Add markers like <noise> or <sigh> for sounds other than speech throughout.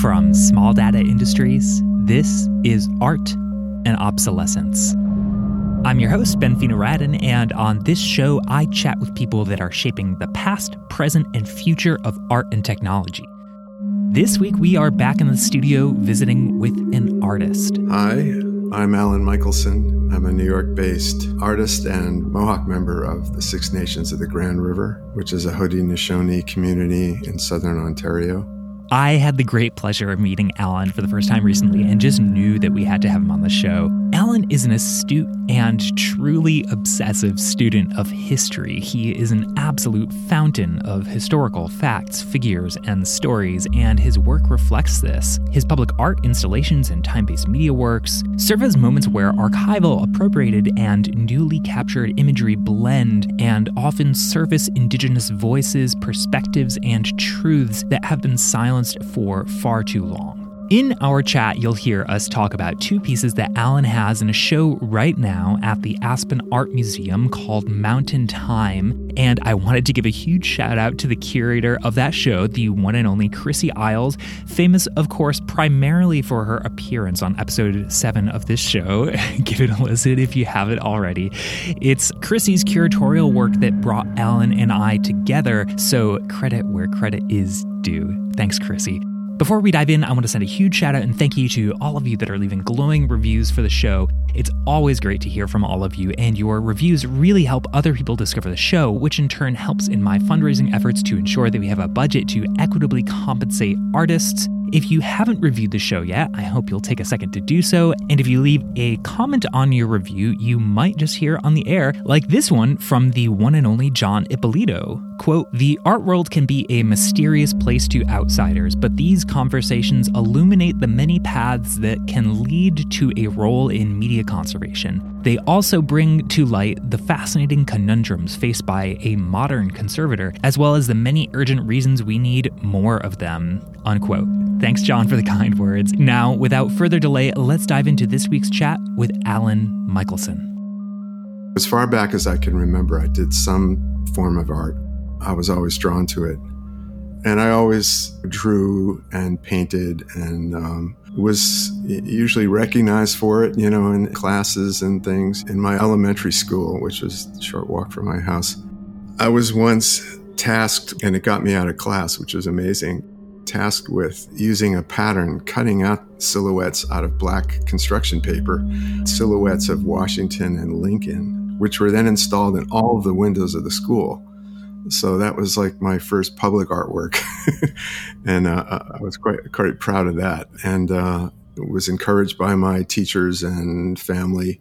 From Small Data Industries, this is Art and Obsolescence. I'm your host, Ben Radin, and on this show, I chat with people that are shaping the past, present, and future of art and technology. This week, we are back in the studio visiting with an artist. Hi, I'm Alan Michelson. I'm a New York based artist and Mohawk member of the Six Nations of the Grand River, which is a Haudenosaunee community in southern Ontario. I had the great pleasure of meeting Alan for the first time recently and just knew that we had to have him on the show. Alan is an astute and truly obsessive student of history. He is an absolute fountain of historical facts, figures, and stories, and his work reflects this. His public art installations and time based media works serve as moments where archival, appropriated, and newly captured imagery blend and often surface Indigenous voices, perspectives, and truths that have been silenced silenced for far too long. In our chat, you'll hear us talk about two pieces that Alan has in a show right now at the Aspen Art Museum called Mountain Time. And I wanted to give a huge shout out to the curator of that show, the one and only Chrissie Iles, famous, of course, primarily for her appearance on episode seven of this show. <laughs> give it a listen if you haven't already. It's Chrissie's curatorial work that brought Alan and I together, so credit where credit is due. Thanks, Chrissie. Before we dive in, I want to send a huge shout out and thank you to all of you that are leaving glowing reviews for the show. It's always great to hear from all of you, and your reviews really help other people discover the show, which in turn helps in my fundraising efforts to ensure that we have a budget to equitably compensate artists if you haven't reviewed the show yet, I hope you'll take a second to do so. And if you leave a comment on your review, you might just hear on the air, like this one from the one and only Jon Ippolito. Quote, the art world can be a mysterious place to outsiders, but these conversations illuminate the many paths that can lead to a role in media conservation. They also bring to light the fascinating conundrums faced by a modern conservator, as well as the many urgent reasons we need more of them. Unquote. Thanks, Jon, for the kind words. Now, without further delay, let's dive into this week's chat with Alan Michelson. As far back as I can remember, I did some form of art. I was always drawn to it. And I always drew and painted and um, was usually recognized for it, you know, in classes and things. In my elementary school, which was a short walk from my house, I was once tasked, and it got me out of class, which was amazing tasked with using a pattern, cutting out silhouettes out of black construction paper, silhouettes of Washington and Lincoln, which were then installed in all of the windows of the school. So that was like my first public artwork, <laughs> and uh, I was quite quite proud of that, and uh, was encouraged by my teachers and family.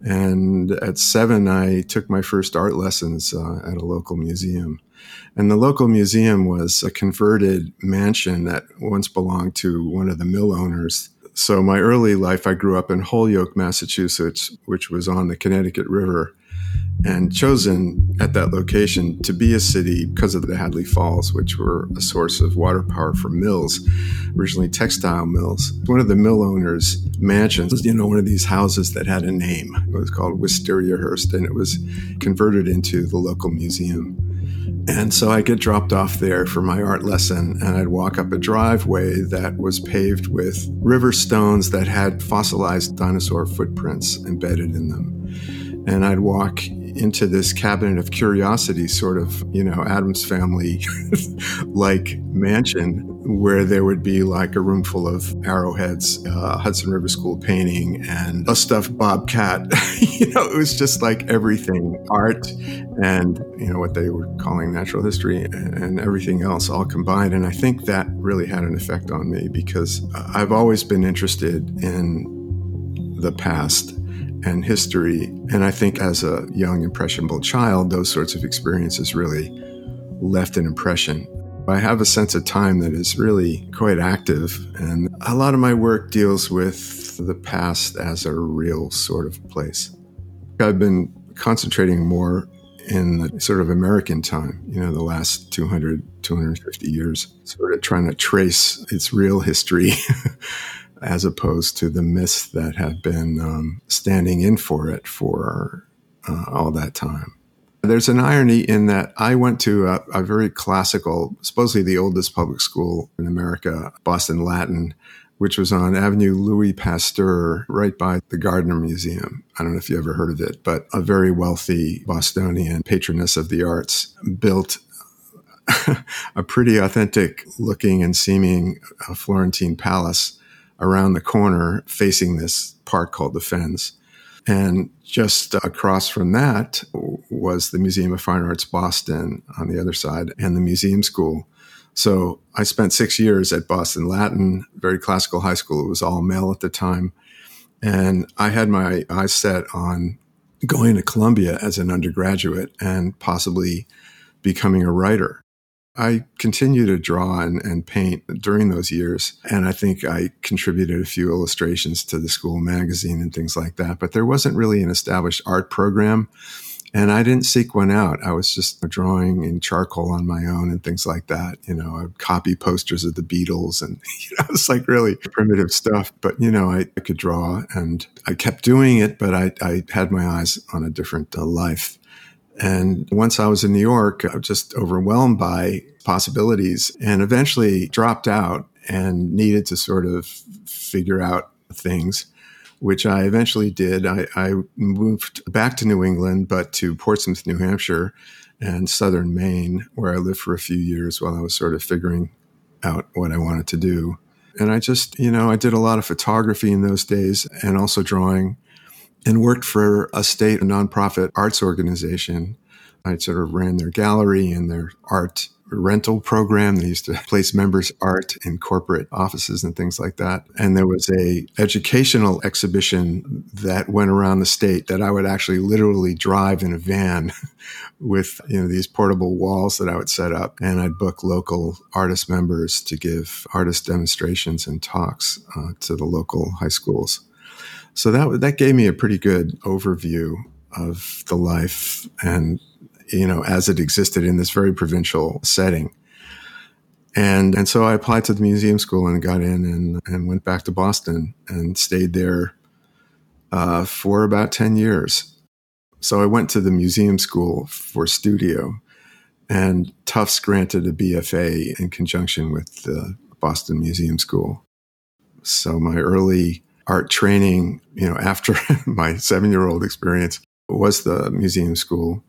And at seven, I took my first art lessons uh, at a local museum and the local museum was a converted mansion that once belonged to one of the mill owners. So my early life, I grew up in Holyoke, Massachusetts, which was on the Connecticut River and chosen at that location to be a city because of the Hadley Falls, which were a source of water power for mills, originally textile mills. One of the mill owners' mansions, was, you know, one of these houses that had a name. It was called Wisteriahurst, and it was converted into the local museum. And so I get dropped off there for my art lesson, and I'd walk up a driveway that was paved with river stones that had fossilized dinosaur footprints embedded in them. And I'd walk into this cabinet of curiosity, sort of, you know, Addams Family <laughs> like mansion where there would be like a room full of arrowheads, uh, Hudson River School painting, and a stuffed bobcat. <laughs> you know, it was just like everything art and, you know, what they were calling natural history and everything else all combined. And I think that really had an effect on me because I've always been interested in the past and history. And I think as a young, impressionable child, those sorts of experiences really left an impression. I have a sense of time that is really quite active, and a lot of my work deals with the past as a real sort of place. I've been concentrating more in the sort of American time, you know, the last 200, 250 years, sort of trying to trace its real history <laughs> as opposed to the myths that have been um, standing in for it for uh, all that time. There's an irony in that I went to a, a, very classical, supposedly the oldest public school in America, Boston Latin, which was on Avenue Louis Pasteur, right by the Gardner Museum. I don't know if you ever heard of it, but a very wealthy Bostonian patroness of the arts built <laughs> a pretty authentic looking and seeming uh, Florentine palace around the corner facing this park called the Fens. And just across from that was the Museum of Fine Arts Boston on the other side and the museum school. So I spent six years at Boston Latin, very classical high school. It was all male at the time. And I had my eyes set on going to Columbia as an undergraduate and possibly becoming a writer. I continued to draw and, and, paint during those years. And I think I contributed a few illustrations to the school magazine and things like that. But there wasn't really an established art program. And I didn't seek one out. I was just drawing in charcoal on my own and things like that. You know, I'd copy posters of the Beatles and, <laughs> you know, it's like really primitive stuff. But, you know, I, I could draw and I kept doing it, but I, I had my eyes on a different uh, life. And once I was in New York, I was just overwhelmed by possibilities and eventually dropped out and needed to sort of figure out things which I eventually did. I, I, moved back to New England, but to Portsmouth, New Hampshire, and southern Maine, where I lived for a few years while I was sort of figuring out what I wanted to do. And I just, you know, I did a lot of photography in those days and also drawing and worked for a state nonprofit arts organization. I sort of ran their gallery and their art rental program. They used to place members' art in corporate offices and things like that. And there was a educational exhibition that went around the state that I would actually literally drive in a van <laughs> with you know these portable walls that I would set up, and I'd book local artist members to give artist demonstrations and talks uh, to the local high schools. So that that gave me a pretty good overview of the life and you know, as it existed in this very provincial setting. And, and so I applied to the museum school and got in and, and went back to Boston and stayed there uh, for about 10 years. So I went to the museum school for studio, and Tufts granted a BFA in conjunction with the Boston Museum School. So my early art training, you know, after <laughs> my seven year old experience was the museum school.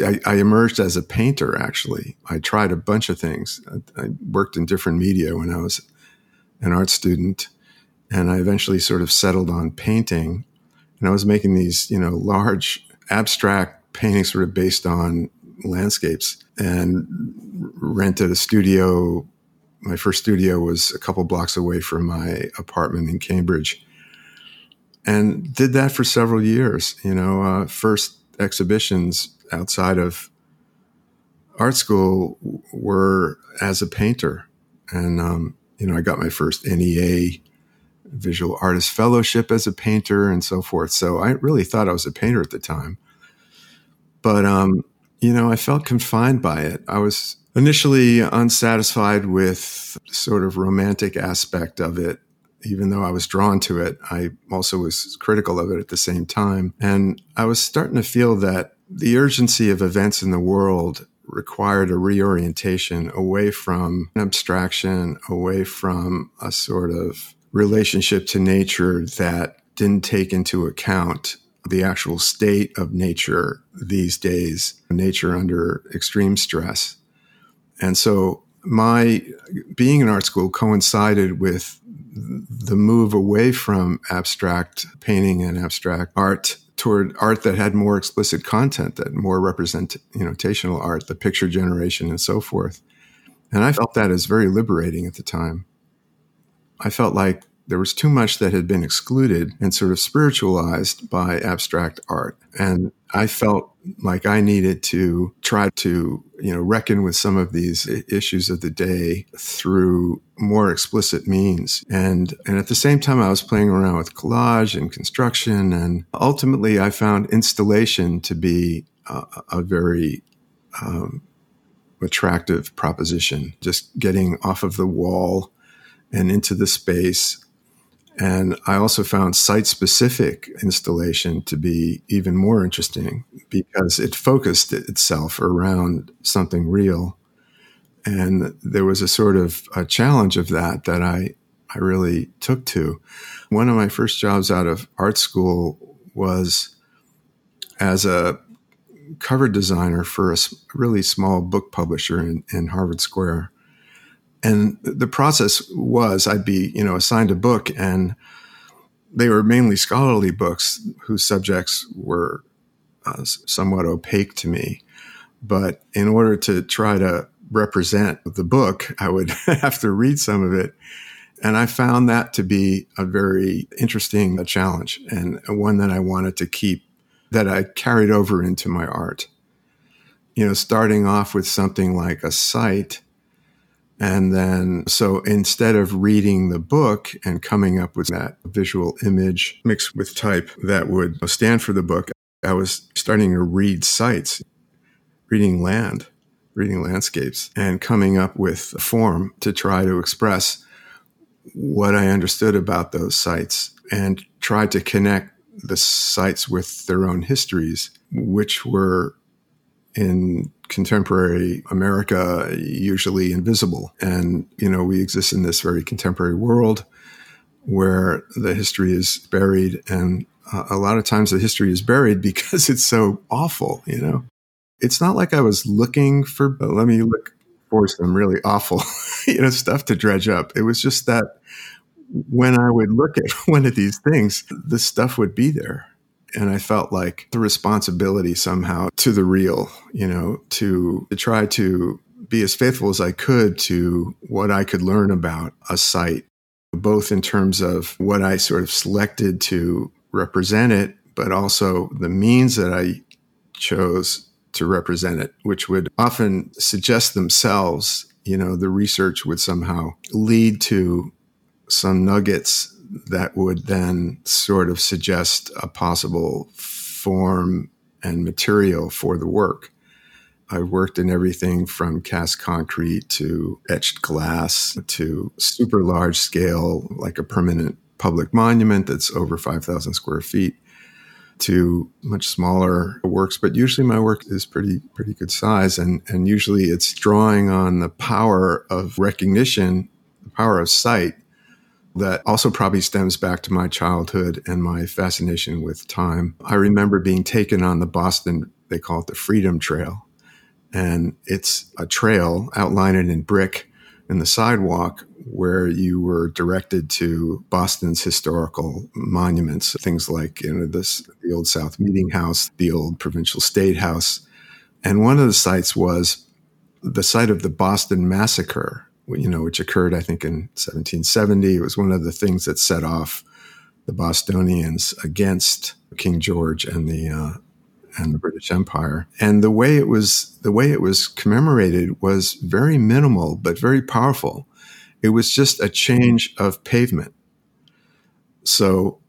I, I, emerged as a painter, actually. I tried a bunch of things. I, I, worked in different media when I was an art student, and I eventually sort of settled on painting. And I was making these, you know, large abstract paintings sort of based on landscapes and rented a studio. My first studio was a couple blocks away from my apartment in Cambridge. And did that for several years, you know, uh, first exhibitions outside of art school were as a painter. And, um, you know, I got my first NEA visual artist fellowship as a painter and so forth. So I really thought I was a painter at the time. But, um, you know, I felt confined by it. I was initially unsatisfied with sort of romantic aspect of it. Even though I was drawn to it, I also was critical of it at the same time. And I was starting to feel that the urgency of events in the world required a reorientation away from an abstraction, away from a sort of relationship to nature that didn't take into account the actual state of nature these days, nature under extreme stress. And so my being in art school coincided with the move away from abstract painting and abstract art toward art that had more explicit content, that more representational art, the picture generation and so forth. And I felt that as very liberating at the time. I felt like there was too much that had been excluded and sort of spiritualized by abstract art. And I felt like I needed to try to, you know, reckon with some of these issues of the day through more explicit means. And, and at the same time, I was playing around with collage and construction. And ultimately, I found installation to be a, a very um, attractive proposition. Just getting off of the wall and into the space And I also found site specific installation to be even more interesting because it focused itself around something real. And there was a sort of a challenge of that that I, I really took to. One of my first jobs out of art school was as a cover designer for a really small book publisher in, in Harvard Square. And the process was I'd be, you know, assigned a book and they were mainly scholarly books whose subjects were uh, somewhat opaque to me. But in order to try to represent the book, I would <laughs> have to read some of it. And I found that to be a very interesting challenge and one that I wanted to keep, that I carried over into my art. You know, starting off with something like a site and then, so instead of reading the book and coming up with that visual image mixed with type that would stand for the book, I was starting to read sites, reading land, reading landscapes, and coming up with a form to try to express what I understood about those sites and try to connect the sites with their own histories, which were in contemporary America usually invisible. And, you know, we exist in this very contemporary world where the history is buried. And uh, a lot of times the history is buried <laughs> because it's so awful, you know. It's not like I was looking for, let me look for some really awful, <laughs> you know, stuff to dredge up. It was just that when I would look at <laughs> one of these things, the stuff would be there and I felt like the responsibility somehow to the real, you know, to, to try to be as faithful as I could to what I could learn about a site, both in terms of what I sort of selected to represent it, but also the means that I chose to represent it, which would often suggest themselves, you know, the research would somehow lead to some nuggets that would then sort of suggest a possible form and material for the work. I've worked in everything from cast concrete to etched glass to super large scale, like a permanent public monument that's over 5,000 square feet to much smaller works, but usually my work is pretty pretty good size, and and usually it's drawing on the power of recognition, the power of sight, that also probably stems back to my childhood and my fascination with time. I remember being taken on the Boston, they call it the Freedom Trail. And it's a trail outlined in brick in the sidewalk where you were directed to Boston's historical monuments, things like you know this the old South Meeting House, the old Provincial State House. And one of the sites was the site of the Boston Massacre, you know, which occurred, I think, in 1770. It was one of the things that set off the Bostonians against King George and the uh, and the British Empire. And the way it was the way it was commemorated was very minimal but very powerful. It was just a change of pavement. So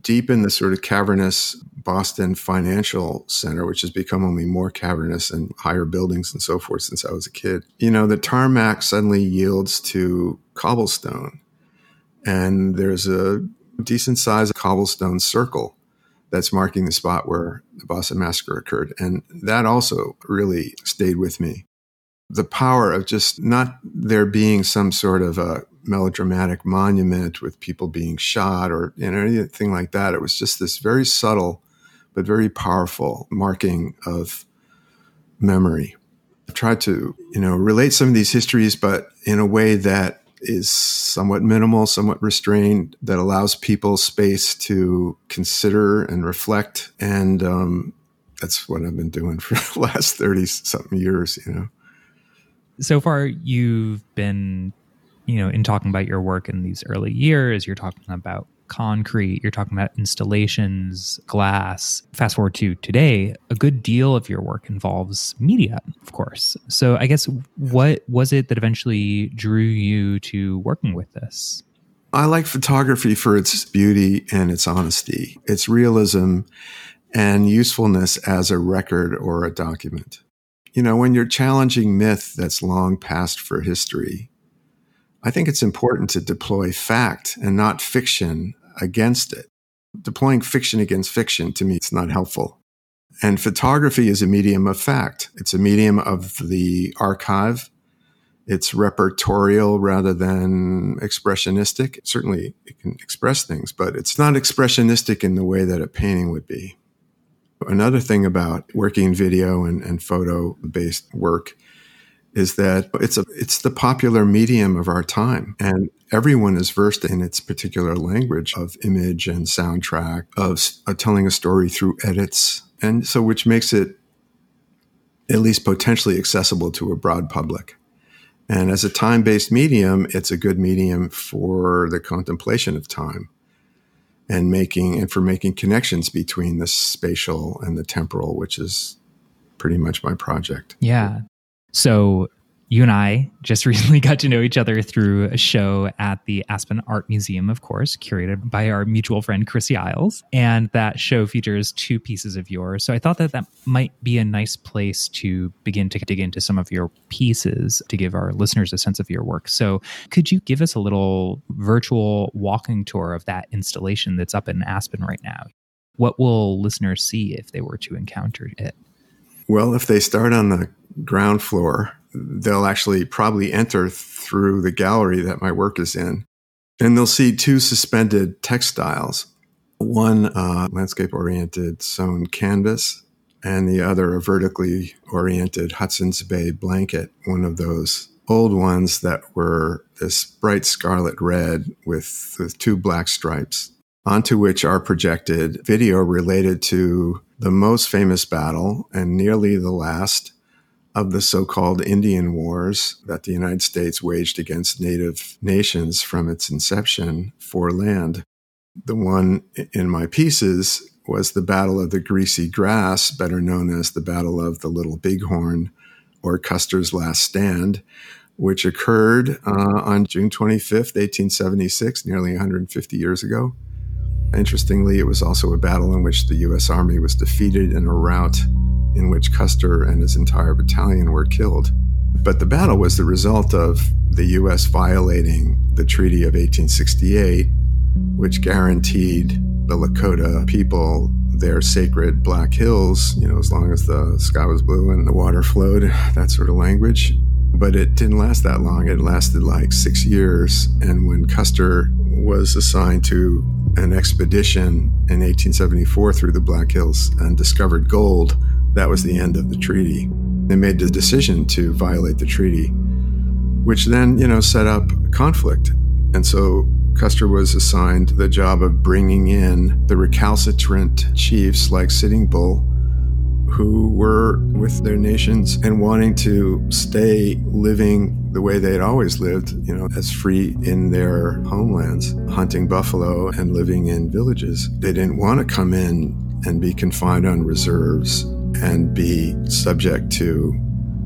deep in the sort of cavernous Boston Financial Center, which has become only more cavernous and higher buildings and so forth since I was a kid, you know, the tarmac suddenly yields to cobblestone. And there's a decent sized cobblestone circle that's marking the spot where the Boston Massacre occurred. And that also really stayed with me. The power of just not there being some sort of a melodramatic monument with people being shot or you know anything like that. It was just this very subtle but very powerful marking of memory. I've tried to, you know, relate some of these histories, but in a way that is somewhat minimal, somewhat restrained, that allows people space to consider and reflect. And um, that's what I've been doing for <laughs> the last 30 something years, you know. So far, you've been, you know, in talking about your work in these early years, you're talking about concrete, you're talking about installations, glass. Fast forward to today, a good deal of your work involves media, of course. So I guess what was it that eventually drew you to working with this? I like photography for its beauty and its honesty, its realism and usefulness as a record or a document. You know, when you're challenging myth that's long passed for history, I think it's important to deploy fact and not fiction against it. Deploying fiction against fiction, to me, it's not helpful. And photography is a medium of fact. It's a medium of the archive. It's repertorial rather than expressionistic. Certainly, it can express things, but it's not expressionistic in the way that a painting would be. Another thing about working video and, and photo based work is that it's a it's the popular medium of our time. And everyone is versed in its particular language of image and soundtrack of uh, telling a story through edits. And so which makes it at least potentially accessible to a broad public. And as a time-based medium it's a good medium for the contemplation of time and making and for making connections between the spatial and the temporal which is pretty much my project. Yeah so you and I just <laughs> recently got to know each other through a show at the Aspen Art Museum, of course, curated by our mutual friend Chrissie Iles. And that show features two pieces of yours. So I thought that that might be a nice place to begin to dig into some of your pieces to give our listeners a sense of your work. So could you give us a little virtual walking tour of that installation that's up in Aspen right now? What will listeners see if they were to encounter it? Well, if they start on the ground floor, they'll actually probably enter through the gallery that my work is in. And they'll see two suspended textiles one uh, landscape oriented sewn canvas, and the other a vertically oriented Hudson's Bay blanket, one of those old ones that were this bright scarlet red with, with two black stripes, onto which are projected video related to the most famous battle and nearly the last of the so called Indian Wars that the United States waged against native nations from its inception for land. The one in my pieces was the Battle of the Greasy Grass, better known as the Battle of the Little Bighorn or Custer's Last Stand, which occurred uh, on June 25th, 1876, nearly 150 years ago. Interestingly, it was also a battle in which the U.S. Army was defeated in a rout in which Custer and his entire battalion were killed. But the battle was the result of the U.S. violating the Treaty of 1868, which guaranteed the Lakota people their sacred Black Hills, you know, as long as the sky was blue and the water flowed, <laughs> that sort of language. But it didn't last that long. It lasted like six years. And when Custer was assigned to an expedition in 1874 through the Black Hills and discovered gold, that was the end of the treaty. They made the decision to violate the treaty, which then, you know, set up conflict. And so Custer was assigned the job of bringing in the recalcitrant chiefs like Sitting Bull, who were with their nations and wanting to stay living the way they had always lived, you know, as free in their homelands, hunting buffalo and living in villages. They didn't want to come in and be confined on reserves and be subject to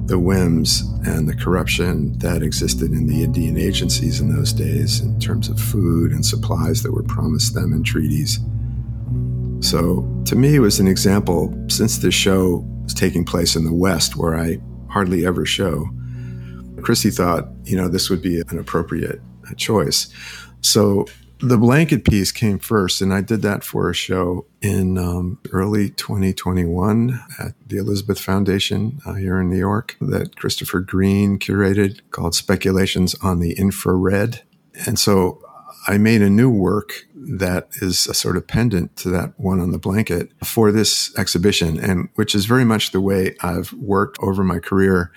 the whims and the corruption that existed in the Indian agencies in those days in terms of food and supplies that were promised them in treaties. So, to me, was an example since the show was taking place in the West, where I hardly ever show. Chrissie thought, you know, this would be an appropriate choice. So, the blanket piece came first, and I did that for a show in um, early 2021 at the Elizabeth Foundation uh, here in New York that Christopher Green curated called Speculations on the Infrared. And so I made a new work that is a sort of pendant to that one on the blanket for this exhibition, and which is very much the way I've worked over my career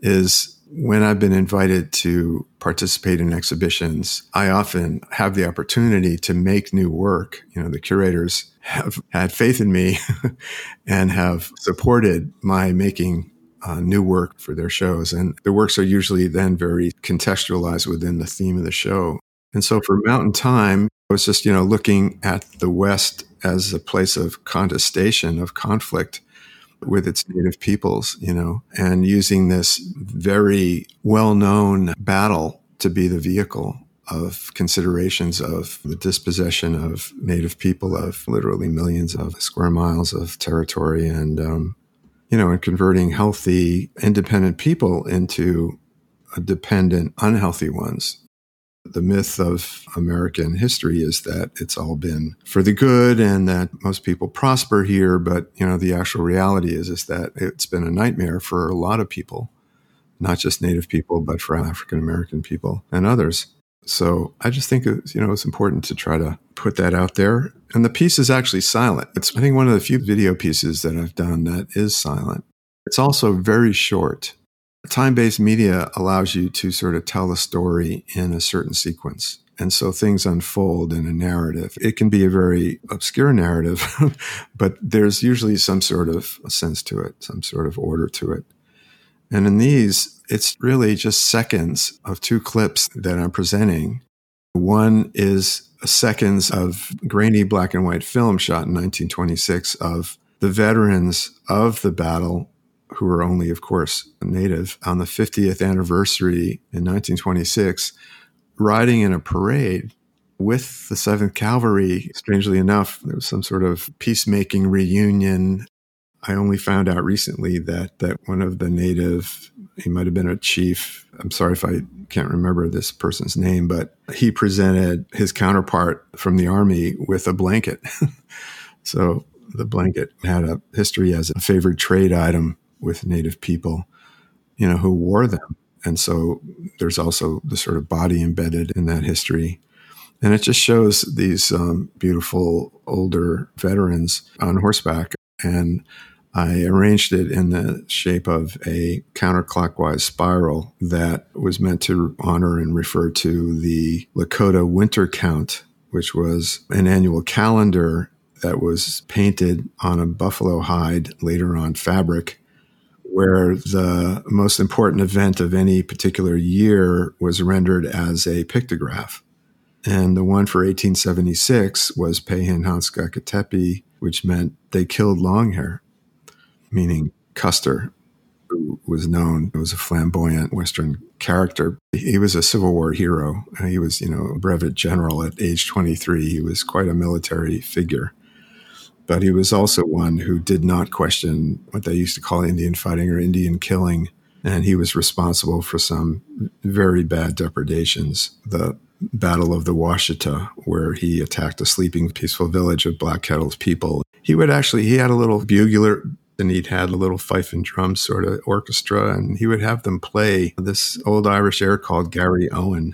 is when I've been invited to participate in exhibitions, I often have the opportunity to make new work. You know, the curators have had faith in me <laughs> and have supported my making uh, new work for their shows. And the works are usually then very contextualized within the theme of the show. And so for Mountain Time, I was just, you know, looking at the West as a place of contestation, of conflict with its native peoples, you know, and using this very well known battle to be the vehicle of considerations of the dispossession of native people of literally millions of square miles of territory and, um, you know, and converting healthy, independent people into dependent, unhealthy ones The myth of American history is that it's all been for the good and that most people prosper here. But, you know, the actual reality is, is that it's been a nightmare for a lot of people, not just Native people, but for African American people and others. So I just think you know, it's important to try to put that out there. And the piece is actually silent. It's, I think, one of the few video pieces that I've done that is silent. It's also very short. Time based media allows you to sort of tell a story in a certain sequence. And so things unfold in a narrative. It can be a very obscure narrative, <laughs> but there's usually some sort of sense to it, some sort of order to it. And in these, it's really just seconds of two clips that I'm presenting. One is seconds of grainy black and white film shot in 1926 of the veterans of the battle, who were only, of course, native, on the 50th anniversary in 1926, riding in a parade with the 7th Cavalry. Strangely enough, there was some sort of peacemaking reunion I only found out recently that that one of the native, he might have been a chief. I'm sorry if I can't remember this person's name, but he presented his counterpart from the army with a blanket. <laughs> so the blanket had a history as a favored trade item with native people, you know, who wore them. And so there's also the sort of body embedded in that history. And it just shows these um, beautiful older veterans on horseback. And I arranged it in the shape of a counterclockwise spiral that was meant to honor and refer to the Lakota winter count, which was an annual calendar that was painted on a buffalo hide, later on fabric, where the most important event of any particular year was rendered as a pictograph. And the one for 1876 was Pehenhanskaketepi, which meant they killed Longhair meaning Custer, who was known was a flamboyant Western character. He was a Civil War hero. He was, you know, a brevet general at age 23. He was quite a military figure. But he was also one who did not question what they used to call Indian fighting or Indian killing. And he was responsible for some very bad depredations. The Battle of the Washita, where he attacked a sleeping peaceful village of Black Kettle's people. He would actually, he had a little bugler and he'd had a little fife and drum sort of orchestra, and he would have them play this old Irish air called Garryowen.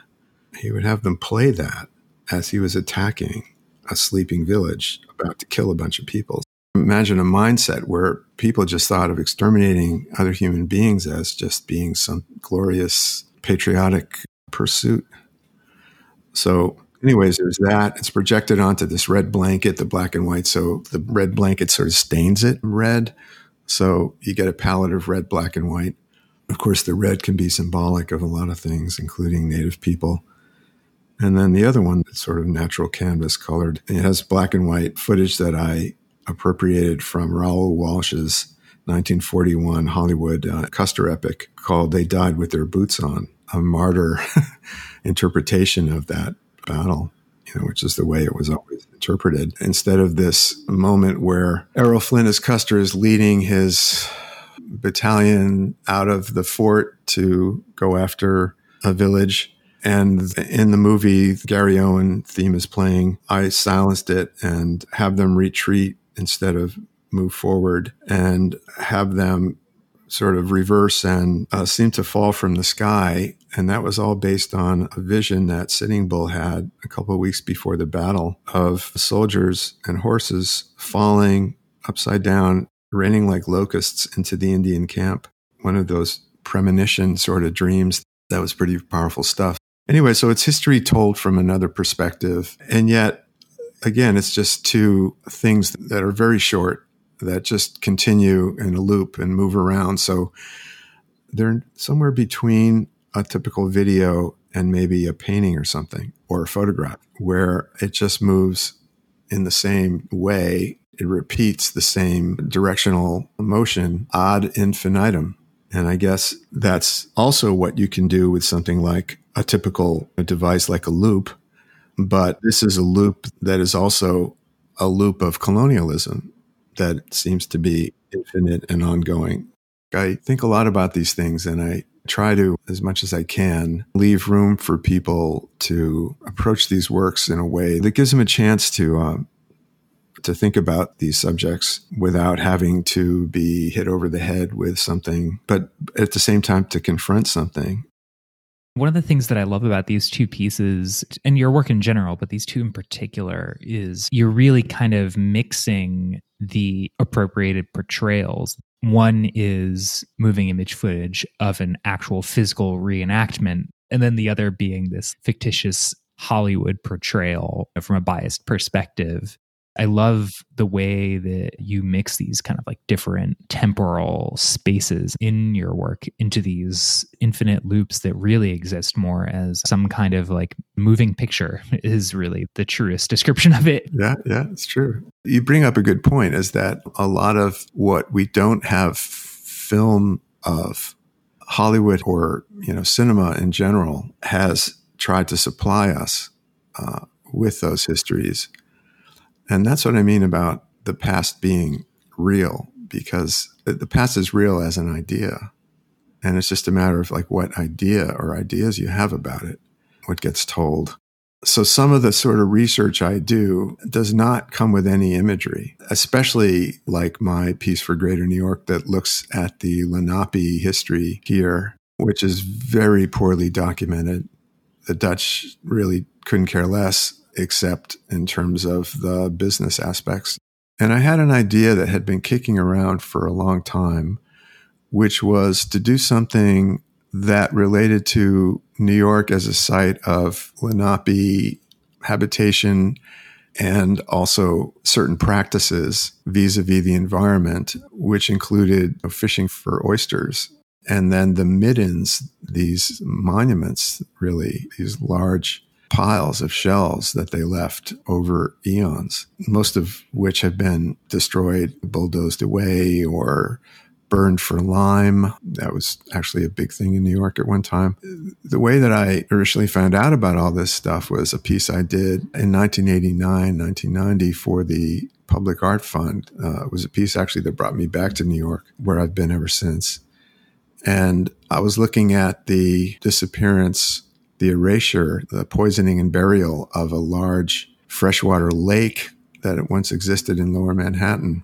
He would have them play that as he was attacking a sleeping village about to kill a bunch of people. Imagine a mindset where people just thought of exterminating other human beings as just being some glorious patriotic pursuit. So anyways, there's that. It's projected onto this red blanket, the black and white. So the red blanket sort of stains it red. So you get a palette of red, black, and white. Of course, the red can be symbolic of a lot of things, including Native people. And then the other one, it's sort of natural canvas colored. It has black and white footage that I appropriated from Raoul Walsh's 1941 Hollywood uh, Custer epic called They Died with Their Boots On, a martyr <laughs> interpretation of that battle, you know, which is the way it was always interpreted. Instead of this moment where Errol Flynn as Custer is leading his battalion out of the fort to go after a village. And in the movie, Garryowen theme is playing. I silenced it and have them retreat instead of move forward and have them sort of reverse and uh, seem to fall from the sky. And that was all based on a vision that Sitting Bull had a couple of weeks before the battle of soldiers and horses falling upside down, raining like locusts into the Indian camp. One of those premonition sort of dreams. That was pretty powerful stuff. Anyway, so it's history told from another perspective. And yet, again, it's just two things that are very short that just continue in a loop and move around. So they're somewhere between a typical video and maybe a painting or something or a photograph where it just moves in the same way. It repeats the same directional motion ad infinitum. And I guess that's also what you can do with something like a typical device like a loop. But this is a loop that is also a loop of colonialism that seems to be infinite and ongoing. I think a lot about these things and I try to, as much as I can, leave room for people to approach these works in a way that gives them a chance to um, to think about these subjects without having to be hit over the head with something, but at the same time to confront something. One of the things that I love about these two pieces and your work in general, but these two in particular, is you're really kind of mixing the appropriated portrayals. One is moving image footage of an actual physical reenactment, and then the other being this fictitious Hollywood portrayal from a biased perspective. I love the way that you mix these kind of like different temporal spaces in your work into these infinite loops that really exist more as some kind of like moving picture <laughs> is really the truest description of it. Yeah, yeah, it's true. You bring up a good point is that a lot of what we don't have film of Hollywood or, you know, cinema in general has tried to supply us uh, with those histories and that's what I mean about the past being real, because the past is real as an idea. And it's just a matter of like what idea or ideas you have about it, what gets told. So some of the sort of research I do does not come with any imagery, especially like my piece for Greater New York that looks at the Lenape history here, which is very poorly documented. The Dutch really couldn't care less except in terms of the business aspects. And I had an idea that had been kicking around for a long time, which was to do something that related to New York as a site of Lenape habitation and also certain practices vis-a-vis the environment, which included fishing for oysters. And then the middens, these monuments, really, these large piles of shells that they left over eons, most of which have been destroyed, bulldozed away, or burned for lime. That was actually a big thing in New York at one time. The way that I originally found out about all this stuff was a piece I did in 1989, 1990 for the Public Art Fund. Uh, it was a piece actually that brought me back to New York, where I've been ever since. And I was looking at the disappearance the erasure, the poisoning and burial of a large freshwater lake that once existed in lower Manhattan.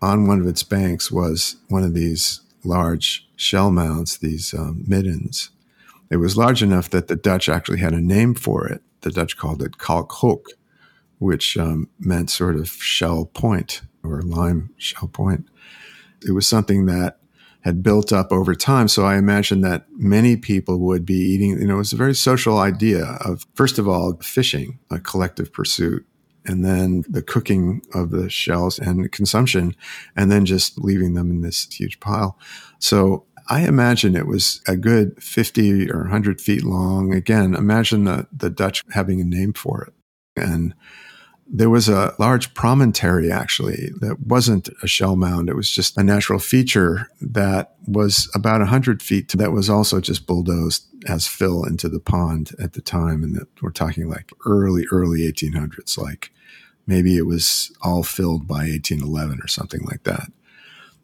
On one of its banks was one of these large shell mounds, these um, middens. It was large enough that the Dutch actually had a name for it. The Dutch called it kalkhoek, which um, meant sort of shell point or lime shell point. It was something that had built up over time. So I imagine that many people would be eating, you know, it's a very social idea of, first of all, fishing, a collective pursuit, and then the cooking of the shells and consumption, and then just leaving them in this huge pile. So I imagine it was a good 50 or 100 feet long. Again, imagine the, the Dutch having a name for it. And there was a large promontory actually that wasn't a shell mound. It was just a natural feature that was about 100 feet that was also just bulldozed as fill into the pond at the time. And we're talking like early, early 1800s, like maybe it was all filled by 1811 or something like that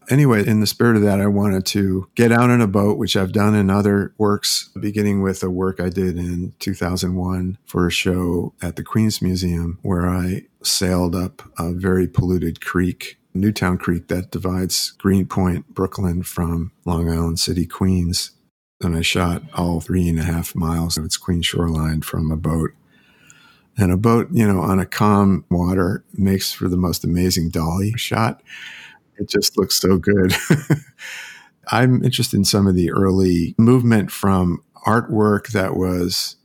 anyway, in the spirit of that, I wanted to get out on a boat, which I've done in other works, beginning with a work I did in 2001 for a show at the Queens Museum, where I sailed up a very polluted creek, Newtown Creek, that divides Greenpoint, Brooklyn from Long Island City, Queens. And I shot all three and a half miles of its Queens shoreline from a boat. And a boat, you know, on a calm water makes for the most amazing dolly shot it just looks so good. <laughs> I'm interested in some of the early movement from artwork that was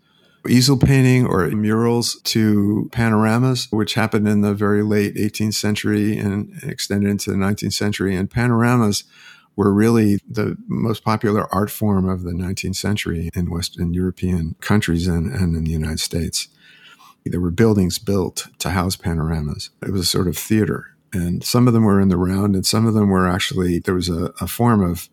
easel painting or murals to panoramas, which happened in the very late 18th century and extended into the 19th century. And panoramas were really the most popular art form of the 19th century in Western European countries and, and in the United States. There were buildings built to house panoramas. It was a sort of theater and some of them were in the round, and some of them were actually there was a, a form of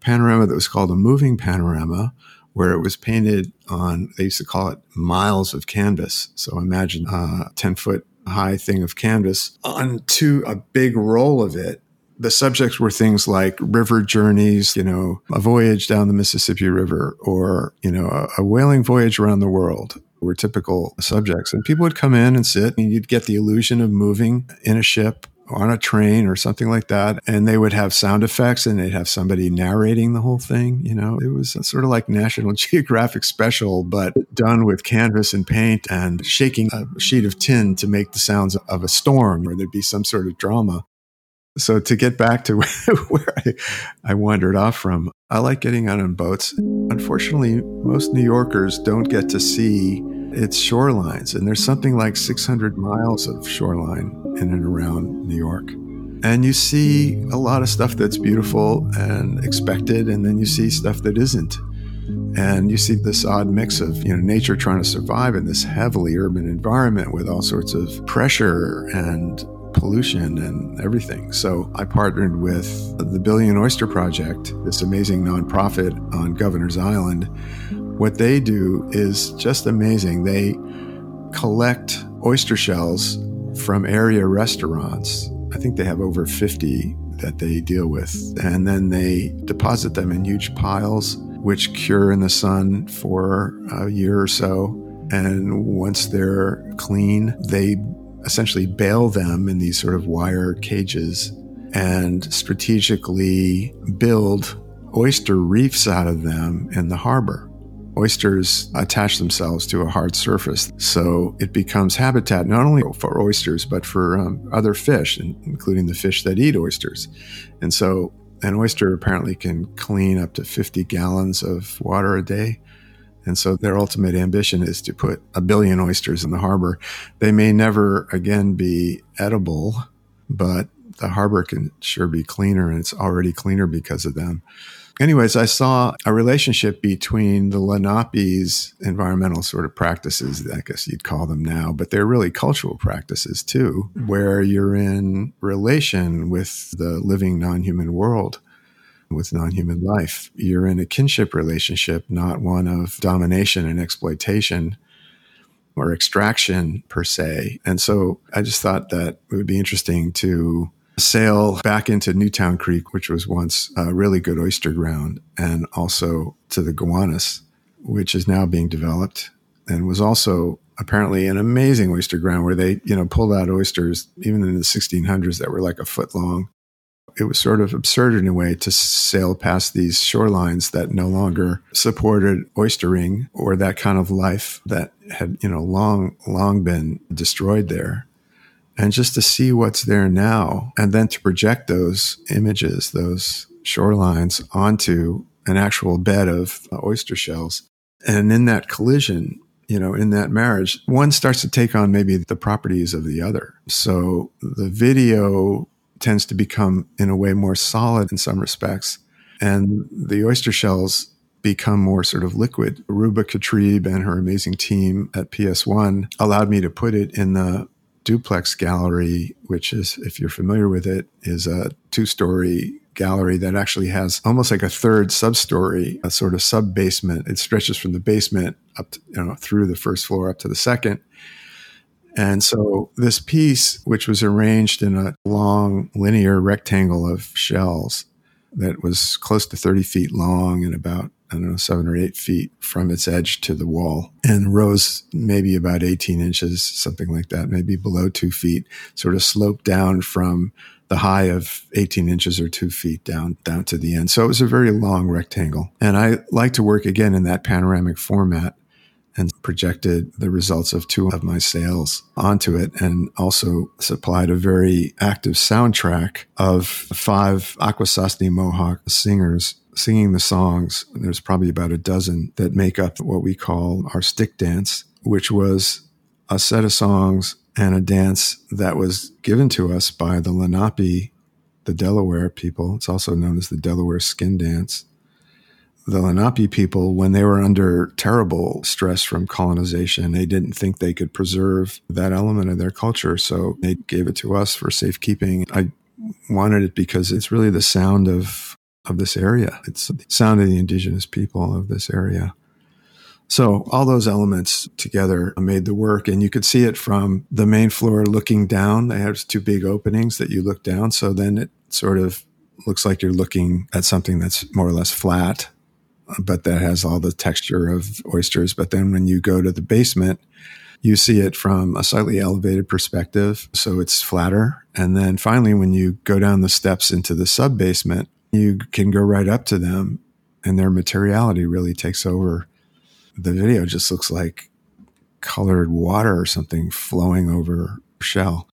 panorama that was called a moving panorama, where it was painted on they used to call it miles of canvas. So imagine a ten foot high thing of canvas onto a big roll of it the subjects were things like river journeys, you know, a voyage down the Mississippi River or, you know, a, a, whaling voyage around the world were typical subjects. And people would come in and sit and you'd get the illusion of moving in a ship on a train or something like that. And they would have sound effects and they'd have somebody narrating the whole thing. You know, it was sort of like National <laughs> Geographic special, but done with canvas and paint and shaking a sheet of tin to make the sounds of a storm or there'd be some sort of drama. So to get back to <laughs> where I, I wandered off from, I like getting out on boats. Unfortunately, most New Yorkers don't get to see its shorelines, and there's something like 600 miles of shoreline in and around New York. And you see a lot of stuff that's beautiful and expected, and then you see stuff that isn't. And you see this odd mix of you know nature trying to survive in this heavily urban environment with all sorts of pressure and pollution and everything. So I partnered with the Billion Oyster Project, this amazing nonprofit on Governor's Island. What they do is just amazing. They collect oyster shells from area restaurants. I think they have over 50 that they deal with. And then they deposit them in huge piles, which cure in the sun for a year or so. And once they're clean, they essentially bale them in these sort of wire cages and strategically build oyster reefs out of them in the harbor. Oysters attach themselves to a hard surface, so it becomes habitat not only for oysters but for um, other fish, including the fish that eat oysters. And so, an oyster apparently can clean up to 50 gallons of water a day. And so their ultimate ambition is to put a billion oysters in the harbor. They may never again be edible, but the harbor can sure be cleaner and it's already cleaner because of them. Anyways, I saw a relationship between the Lenape's environmental sort of practices, I guess you'd call them now, but they're really cultural practices too, where you're in relation with the living non human world with non human life. You're in a kinship relationship, not one of domination and exploitation or extraction per se. And so I just thought that it would be interesting to sail back into Newtown Creek, which was once a really good oyster ground, and also to the Gowanus, which is now being developed and was also apparently an amazing oyster ground where they, you know, pulled out oysters even in the 1600s that were like a foot long it was sort of absurd in a way to sail past these shorelines that no longer supported oystering or that kind of life that had, you know, long, long been destroyed there. And just to see what's there now and then to project those images, those shorelines onto an actual bed of uh, oyster shells. And in that collision, you know, in that marriage, one starts to take on maybe the properties of the other. So the video tends to become, in a way, more solid in some respects. And the oyster shells become more sort of liquid. Ruba Katrib and her amazing team at PS1 allowed me to put it in the duplex gallery, which is, if you're familiar with it, is a two story gallery that actually has almost like a third substory, a sort of sub basement. It stretches from the basement up, to, you know, through the first floor up to the second. And so this piece, which was arranged in a long linear rectangle of shells that was close to 30 feet long and about, I don't know, seven or eight feet from its edge to the wall and rose maybe about 18 inches, something like that, maybe below two feet, sort of sloped down from the high of 18 inches or two feet down down to the end. So it was a very long rectangle. And I like to work again in that panoramic format and projected the results of two of my sails onto it and also supplied a very active soundtrack of five Akwesasne Mohawk singers singing the songs. There's probably about a dozen that make up what we call our stick dance, which was a set of songs and a dance that was given to us by the Lenape, the Delaware people. It's also known as the Delaware Skin Dance the Lenape people, when they were under terrible stress from colonization, they didn't think they could preserve that element of their culture. So they gave it to us for safekeeping. I wanted it because it's really the sound of, of this area. It's the sound of the indigenous people of this area. So all those elements together made the work and you could see it from the main floor looking down. They have two big openings that you look down. So then it sort of looks like you're looking at something that's more or less flat, but that has all the texture of oysters. But then when you go to the basement, you see it from a slightly elevated perspective, so it's flatter. And then finally, when you go down the steps into the sub basement, you can go right up to them, and their materiality really takes over. The video just looks like colored water or something flowing over shell.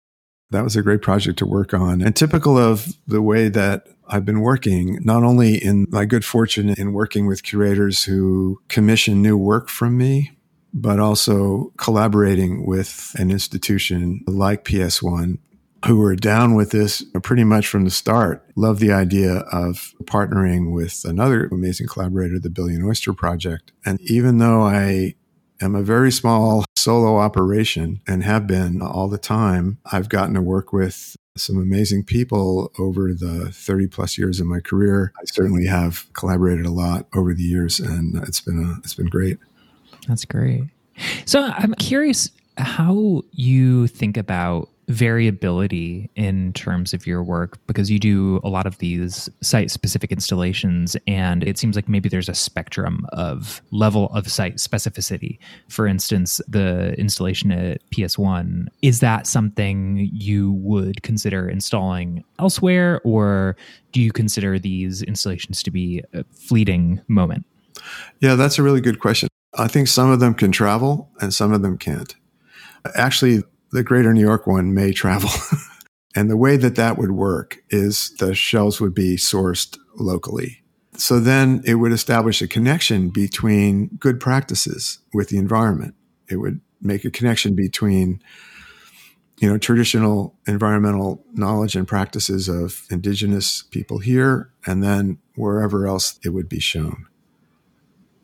That was a great project to work on. And typical of the way that I've been working, not only in my good fortune in working with curators who commission new work from me, but also collaborating with an institution like PS1 who were down with this pretty much from the start. Love the idea of partnering with another amazing collaborator, the Billion Oyster Project. And even though I am a very small solo operation and have been all the time, I've gotten to work with some amazing people over the 30 plus years of my career. I certainly have collaborated a lot over the years and it's been a, it's been great. That's great. So I'm curious how you think about variability in terms of your work because you do a lot of these site specific installations and it seems like maybe there's a spectrum of level of site specificity. For instance the installation at ps1 is that something you would consider installing elsewhere or do you consider these installations to be a fleeting moment? Yeah that's a really good question. I think some of them can travel and some of them can't. Actually, the greater New York one may travel. <laughs> and the way that that would work is the shells would be sourced locally. So then it would establish a connection between good practices with the environment. It would make a connection between you know traditional environmental knowledge and practices of indigenous people here and then wherever else it would be shown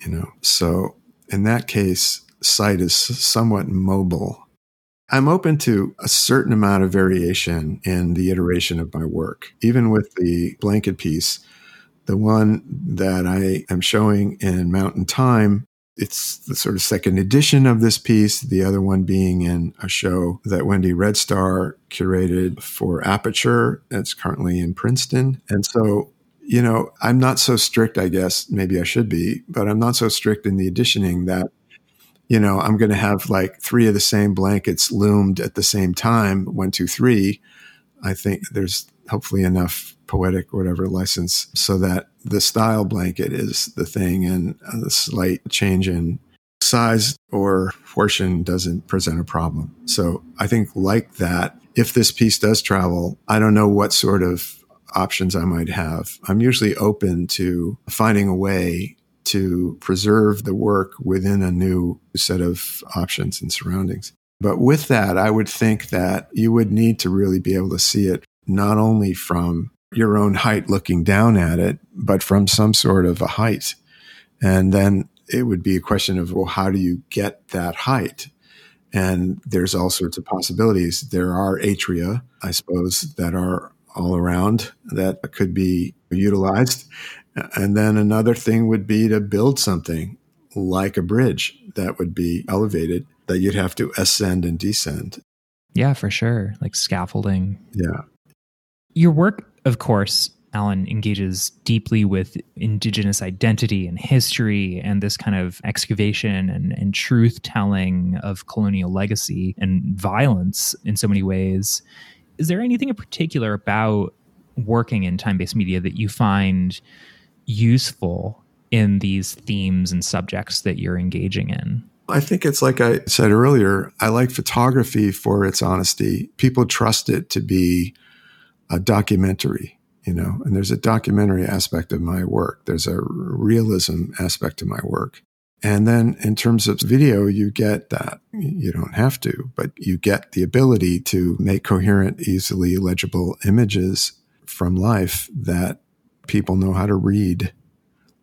you know so in that case, site is somewhat mobile. I'm open to a certain amount of variation in the iteration of my work. Even with the blanket piece, the one that I am showing in Mountain Time, it's the sort of second edition of this piece, the other one being in a show that Wendy Red Star curated for Aperture. That's currently in Princeton. And so you know, I'm not so strict, I guess. Maybe I should be, but I'm not so strict in the editioning that, you know, I'm going to have like three of the same blankets loomed at the same time, one, two, three. I think there's hopefully enough poetic whatever license so that the style blanket is the thing and the slight change in size or portion doesn't present a problem. So I think like that, if this piece does travel, I don't know what sort of options I might have. I'm usually open to finding a way to preserve the work within a new set of options and surroundings. But with that, I would think that you would need to really be able to see it not only from your own height looking down at it, but from some sort of a height. And then it would be a question of, well, how do you get that height? And there's all sorts of possibilities. There are atria, I suppose, that are all around that could be utilized. And then another thing would be to build something like a bridge that would be elevated that you'd have to ascend and descend. Yeah, for sure. Like scaffolding. Yeah. Your work, of course, Alan engages deeply with indigenous identity and history and this kind of excavation and, and truth telling of colonial legacy and violence in so many ways is there anything in particular about working in time based media that you find useful in these themes and subjects that you're engaging in? I think it's like I said earlier, I like photography for its honesty. People trust it to be a documentary, you know, and there's a documentary aspect of my work. There's a realism aspect to my work. And then in terms of video, you get that. You don't have to, but you get the ability to make coherent, easily legible images from life that people know how to read.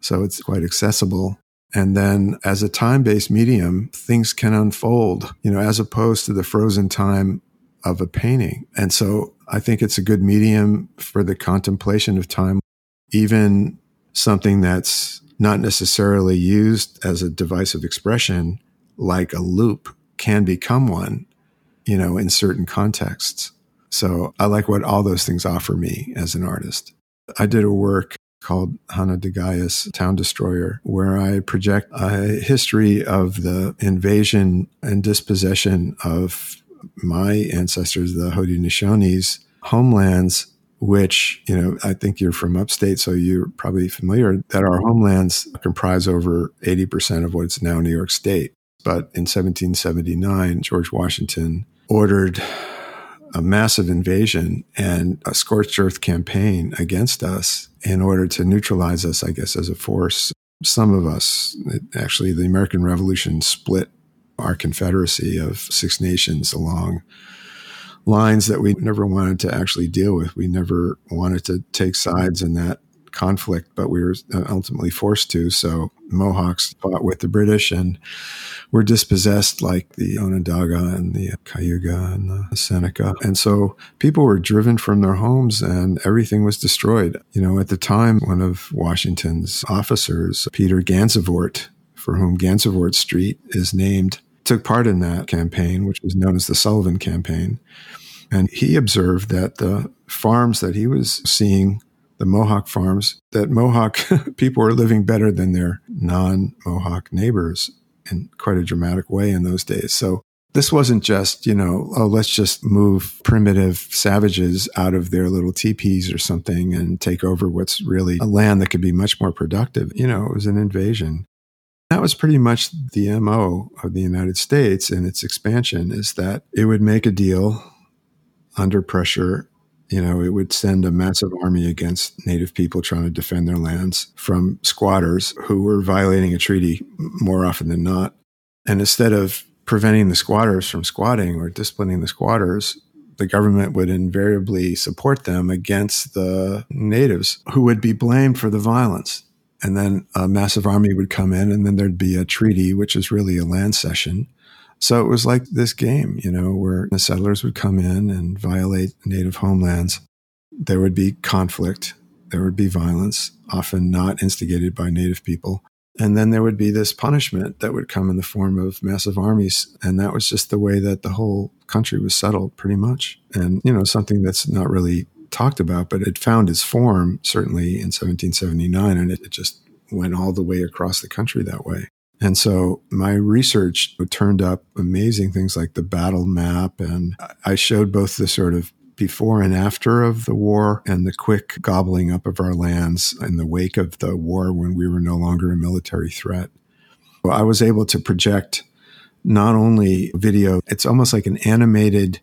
So it's quite accessible. And then as a time based medium, things can unfold, you know, as opposed to the frozen time of a painting. And so I think it's a good medium for the contemplation of time, even something that's not necessarily used as a device of expression like a loop can become one, you know, in certain contexts. So I like what all those things offer me as an artist. I did a work called Hanödaga:yas, Town Destroyer, where I project a history of the invasion and dispossession of my ancestors, the Haudenosaunee homelands, which, you know, I think you're from upstate, so you're probably familiar that our homelands comprise over 80% of what's now New York State. But in 1779, George Washington ordered a massive invasion and a scorched earth campaign against us in order to neutralize us, I guess, as a force. Some of us, actually, the American Revolution split our confederacy of six nations along lines that we never wanted to actually deal with. We never wanted to take sides in that conflict, but we were uh, ultimately forced to. So Mohawks fought with the British and were dispossessed like the Onondaga and the Cayuga and the Seneca. And so people were driven from their homes and everything was destroyed. You know, at the time, one of Washington's officers, Peter Gansevoort, for whom Gansevoort Street is named, took part in that campaign, which was known as the Sullivan Campaign. And he observed that the farms that he was seeing the Mohawk farms, that Mohawk <laughs> people were living better than their non Mohawk neighbors in quite a dramatic way in those days. So this wasn't just, you know, oh, let's just move primitive savages out of their little teepees or something and take over what's really a land that could be much more productive. You know, it was an invasion. That was pretty much the MO of the United States in its expansion is that it would make a deal under pressure you know, it would send a massive army against native people trying to defend their lands from squatters who were violating a treaty more often than not. And instead of preventing the squatters from squatting or disciplining the squatters, the government would invariably support them against the natives who would be blamed for the violence. And then a massive army would come in, and then there'd be a treaty, which is really a land cession so it was like this game, you know, where the settlers would come in and violate native homelands. There would be conflict, there would be violence, often not instigated by native people. And then there would be this punishment that would come in the form of massive armies. And that was just the way that the whole country was settled, pretty much. And, you know, something that's not really talked about, but it found its form certainly in 1779. And it, just went all the way across the country that way. And so my research turned up amazing things like the battle map. And I showed both the sort of before and after of the war and the quick gobbling up of our lands in the wake of the war when we were no longer a military threat. I was able to project not only video, it's almost like an animated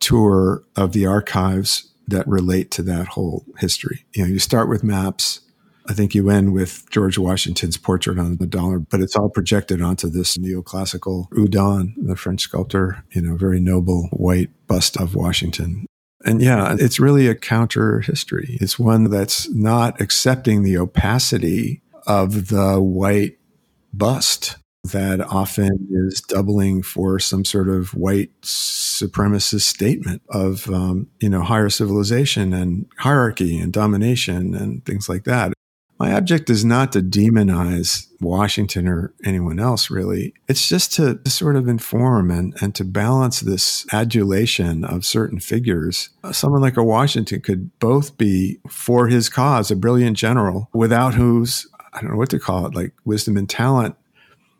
tour of the archives that relate to that whole history. You know, you start with maps I think you end with George Washington's portrait on the dollar, but it's all projected onto this neoclassical Houdon, the French sculptor, you know, very noble white bust of Washington. And yeah, it's really a counter history. It's one that's not accepting the opacity of the white bust that often is doubling for some sort of white supremacist statement of um, you know higher civilization and hierarchy and domination and things like that my object is not to demonize Washington or anyone else, really. It's just to, sort of inform and, and to balance this adulation of certain figures. Someone like a Washington could both be for his cause, a brilliant general, without whose, I don't know what to call it, like wisdom and talent.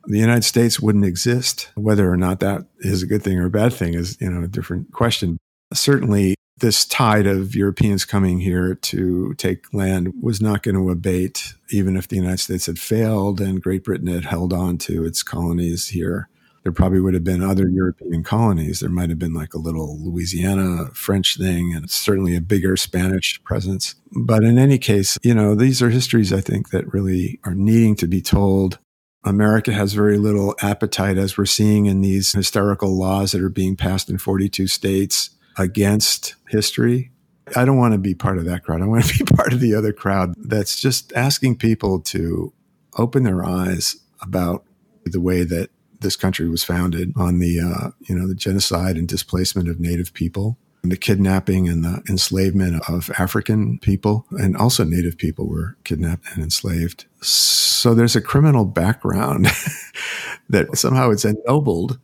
The United States wouldn't exist. Whether or not that is a good thing or a bad thing is, you know, a different question. Certainly, this tide of Europeans coming here to take land was not going to abate, even if the United States had failed and Great Britain had held on to its colonies here. There probably would have been other European colonies. There might have been like a little Louisiana French thing and certainly a bigger Spanish presence. But in any case, you know, these are histories I think that really are needing to be told. America has very little appetite, as we're seeing in these historical laws that are being passed in 42 states against history. I don't want to be part of that crowd. I want to be <laughs> part of the other crowd that's just asking people to open their eyes about the way that this country was founded on the uh, you know the genocide and displacement of native people the kidnapping and the enslavement of African people and also native people were kidnapped and enslaved. So there's a criminal background <laughs> that somehow it's ennobled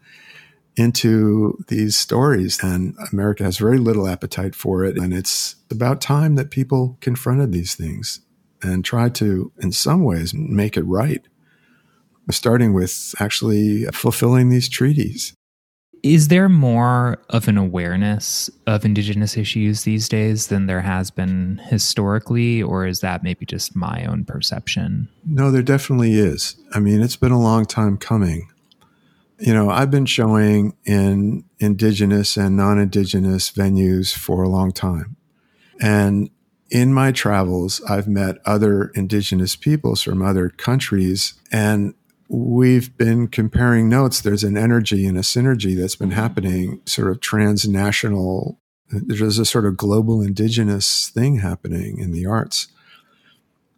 into these stories. And America has very little appetite for it. And it's about time that people confronted these things and tried to, in some ways, make it right, starting with actually fulfilling these treaties. Is there more of an awareness of Indigenous issues these days than there has been historically, or is that maybe just my own perception? No, there definitely is. I mean, it's been a long time coming you know, I've been showing in indigenous and non indigenous venues for a long time. And in my travels, I've met other indigenous peoples from other countries, and we've been comparing notes. There's an energy and a synergy that's been happening, sort of transnational. There's a sort of global indigenous thing happening in the arts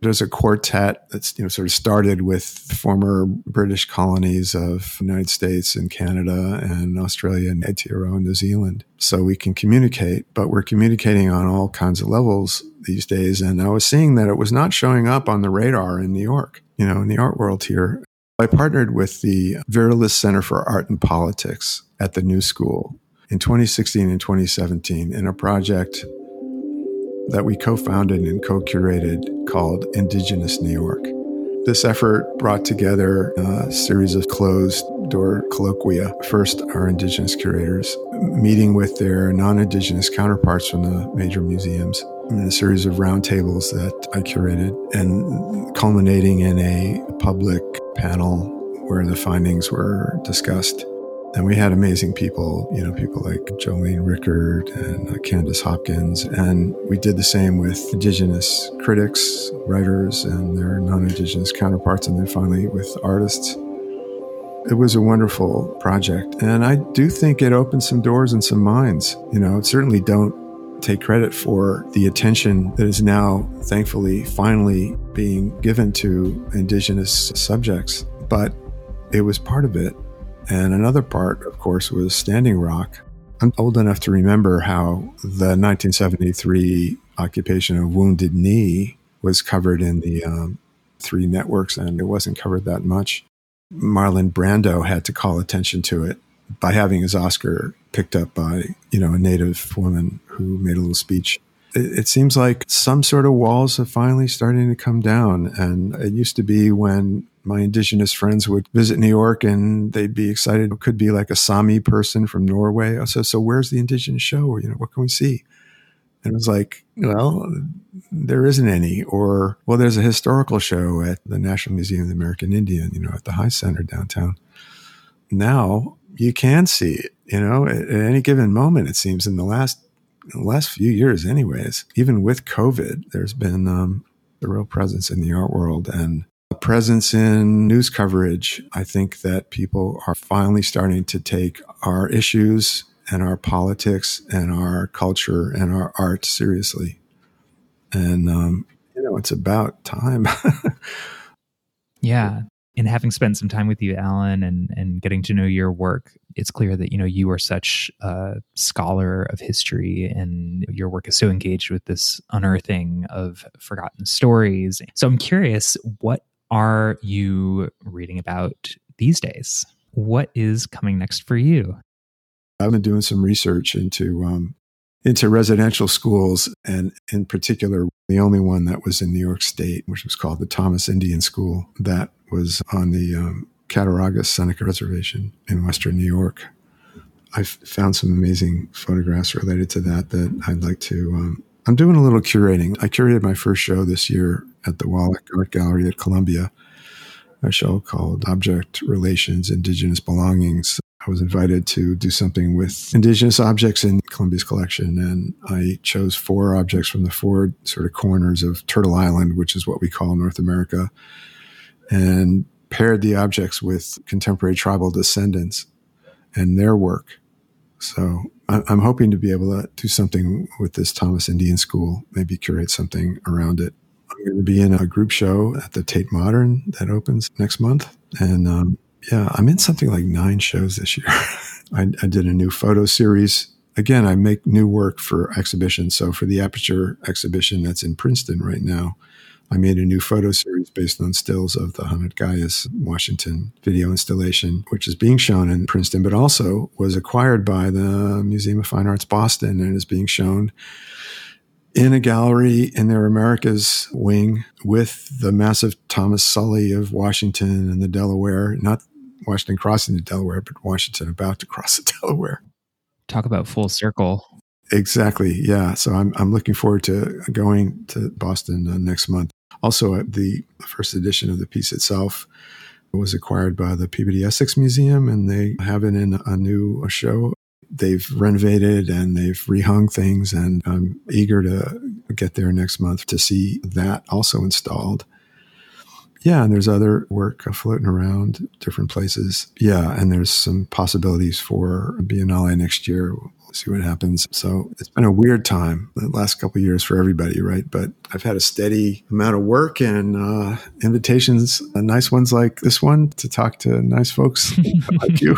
there's a quartet that's you know sort of started with former British colonies of United States and Canada and Australia and Aotearoa and New Zealand. So we can communicate, but we're communicating on all kinds of levels these days. And I was seeing that it was not showing up on the radar in New York, you know, in the art world here. I partnered with the Vera Center for Art and Politics at the New School in 2016 and 2017 in a project that we co founded and co curated called Indigenous New York. This effort brought together a series of closed door colloquia. First, our Indigenous curators meeting with their non Indigenous counterparts from the major museums in a series of roundtables that I curated and culminating in a public panel where the findings were discussed. And we had amazing people, you know, people like Jolene Rickard and uh, Candice Hopkins. And we did the same with Indigenous critics, writers, and their non Indigenous counterparts. And then finally with artists. It was a wonderful project. And I do think it opened some doors and some minds. You know, certainly don't take credit for the attention that is now, thankfully, finally being given to Indigenous subjects. But it was part of it. And another part, of course, was Standing Rock. I'm old enough to remember how the 1973 occupation of Wounded Knee was covered in the um, three networks, and it wasn't covered that much. Marlon Brando had to call attention to it by having his Oscar picked up by, you know, a native woman who made a little speech. It, it seems like some sort of walls are finally starting to come down. And it used to be when my indigenous friends would visit New York and they'd be excited. It could be like a Sami person from Norway. So, so where's the indigenous show? You know, what can we see? And it was like, well, there isn't any. Or, well, there's a historical show at the National Museum of the American Indian, you know, at the Heye Center downtown. Now you can see it, you know, at, at any given moment, it seems in the last, in the last few years, anyways, even with COVID, there's been um, a real presence in the art world. And presence in news coverage. I think that people are finally starting to take our issues and our politics and our culture and our art seriously. And, um, you know, it's about time. <laughs> yeah. And having spent some time with you, Alan, and, and getting to know your work, it's clear that, you know, you are such a scholar of history and your work is so engaged with this unearthing of forgotten stories. So I'm curious, what are you reading about these days? What is coming next for you? I've been doing some research into um, into residential schools, and in particular, the only one that was in New York State, which was called the Thomas Indian School, that was on the um, Cattaraugus Seneca Reservation in Western New York. I've found some amazing photographs related to that that I'd like to. Um, I'm doing a little curating. I curated my first show this year at the Wallach Art Gallery at Columbia, a show called Object Relations Indigenous Belongings. I was invited to do something with indigenous objects in Columbia's collection, and I chose four objects from the four sort of corners of Turtle Island, which is what we call North America, and paired the objects with contemporary tribal descendants and their work. So I'm hoping to be able to do something with this Thomas Indian School, maybe curate something around it. Going to be in a group show at the Tate Modern that opens next month. And um, yeah, I'm in something like nine shows this year. <laughs> I, I, did a new photo series. Again, I make new work for exhibitions. So for the Aperture exhibition that's in Princeton right now, I made a new photo series based on stills of the Hanödaga:yas Washington video installation, which is being shown in Princeton, but also was acquired by the Museum of Fine Arts Boston and is being shown in a gallery in their Americas wing with the massive Thomas Sully of Washington and the Delaware, not Washington crossing the Delaware, but Washington about to cross the <laughs> Delaware. Talk about full circle. Exactly. Yeah. So I'm, I'm looking forward to going to Boston uh, next month. Also, uh, the first edition of the piece itself was acquired by the Peabody Essex Museum, and they have it in a new show. They've renovated and they've rehung things, and I'm eager to get there next month to see that also installed. Yeah, and there's other work floating around different places. Yeah, and there's some possibilities for Biennale next year see what happens. So it's been a weird time the last couple years for everybody, right? But I've had a steady amount of work and uh, invitations, uh, nice ones like this one to talk to nice folks <laughs> like you.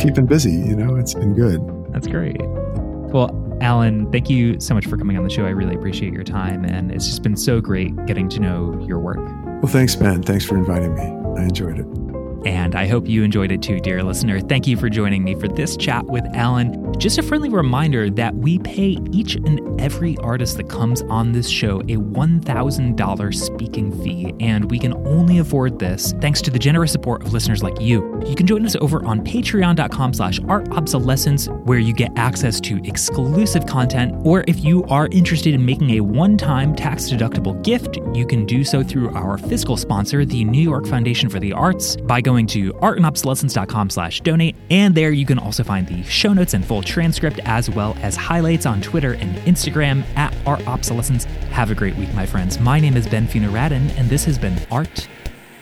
Keeping busy, you know, it's been good. That's great. Well, Alan, thank you so much for coming on the show. I really appreciate your time, and it's just been so great getting to know your work. Well, thanks, Ben. Thanks for inviting me. I enjoyed it. And I hope you enjoyed it too, dear listener. Thank you for joining me for this chat with Alan. Just a friendly reminder that we pay each and every artist that comes on this show a $1,000 speaking fee, and we can only afford this thanks to the generous support of listeners like you. You can join us over on patreon.com slash artobsolescence, where you get access to exclusive content, or if you are interested in making a one-time tax-deductible gift, you can do so through our fiscal sponsor, the New York Foundation for the Arts, by going to artandobsolescence.com slash donate, and there you can also find the show notes and full transcript as well as highlights on Twitter and Instagram at Art Obsolescence. Have a great week, my friends. My name is Ben Radin, and this has been Art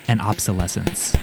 and Obsolescence.